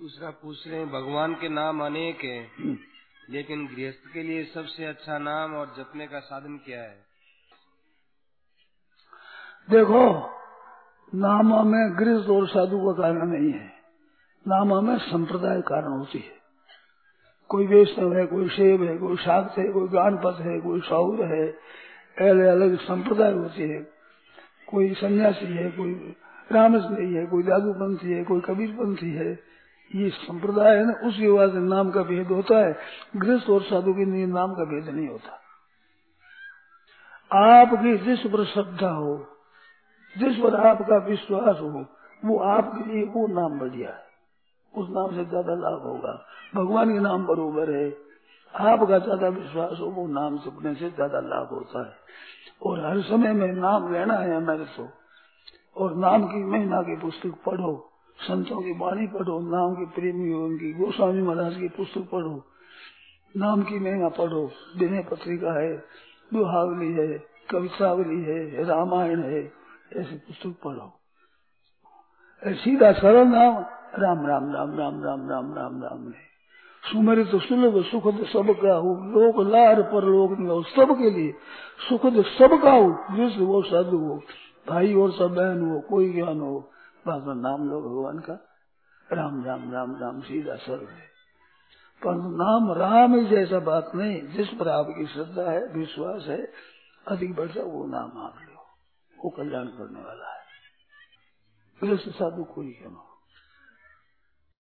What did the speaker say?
दूसरा पूछ रहे हैं, भगवान के नाम अनेक हैं, लेकिन गृहस्थ के लिए सबसे अच्छा नाम और जपने का साधन क्या है? देखो, नामा में गृहस्थ और साधु का कारण नहीं है। नामा में संप्रदाय कारण होती है। कोई वैष्णव है, कोई शेव है, कोई शाक्त है, कोई गानपत है, कोई साउर है, अलग अलग संप्रदाय होती है। कोई सन्यासी है, कोई रामस्मयी है, कोई जादूपंथी है, कोई कबीरपंथी है ये संप्रदाय है ना उसकी से नाम का भेद होता है। गृहस्थ और साधु के लिए नाम का भेद नहीं होता। आपकी जिस पर श्रद्धा हो, जिस पर आपका विश्वास हो, वो आपके लिए वो नाम बढ़िया है। उस नाम से ज़्यादा लाभ होगा। भगवान के नाम बरोबर है। आपका ज़्यादा विश्वास हो, वो नाम सुखने से ज़्यादा लाभ होता है। और हर समय में नाम लेना है हमारे तो और नाम की महिमा की पुस्तक पढ़ो। संतों की वाणी पढ़ो, नाम के प्रेमी उनकी। गोस्वामी महाराज की पुस्तक पढ़ो, नाम की महिमा पढ़ो। विनय पत्रिका है दुहावली है, कवितावली है, रामायण है, ऐसी पुस्तक पढ़ो। सीधा सरल नाम, राम राम राम राम राम राम राम राम है सुमेर तो सुलभ सुखद सबका हो लोक लार पर लोक हो सबके लिए सुखद सबका हो जिस वो साधु हो। भाई और सब बहन हो, कोई ज्ञान हो। बस नाम लो भगवान का। राम राम राम राम, सीधा सर्व है। पर नाम, राम ही जैसा बात नहीं, जिस पर आपकी श्रद्धा है, विश्वास है, अधिक बढ़ता वो नाम आप लो। वो कल्याण करने वाला है। साधु कोई क्यों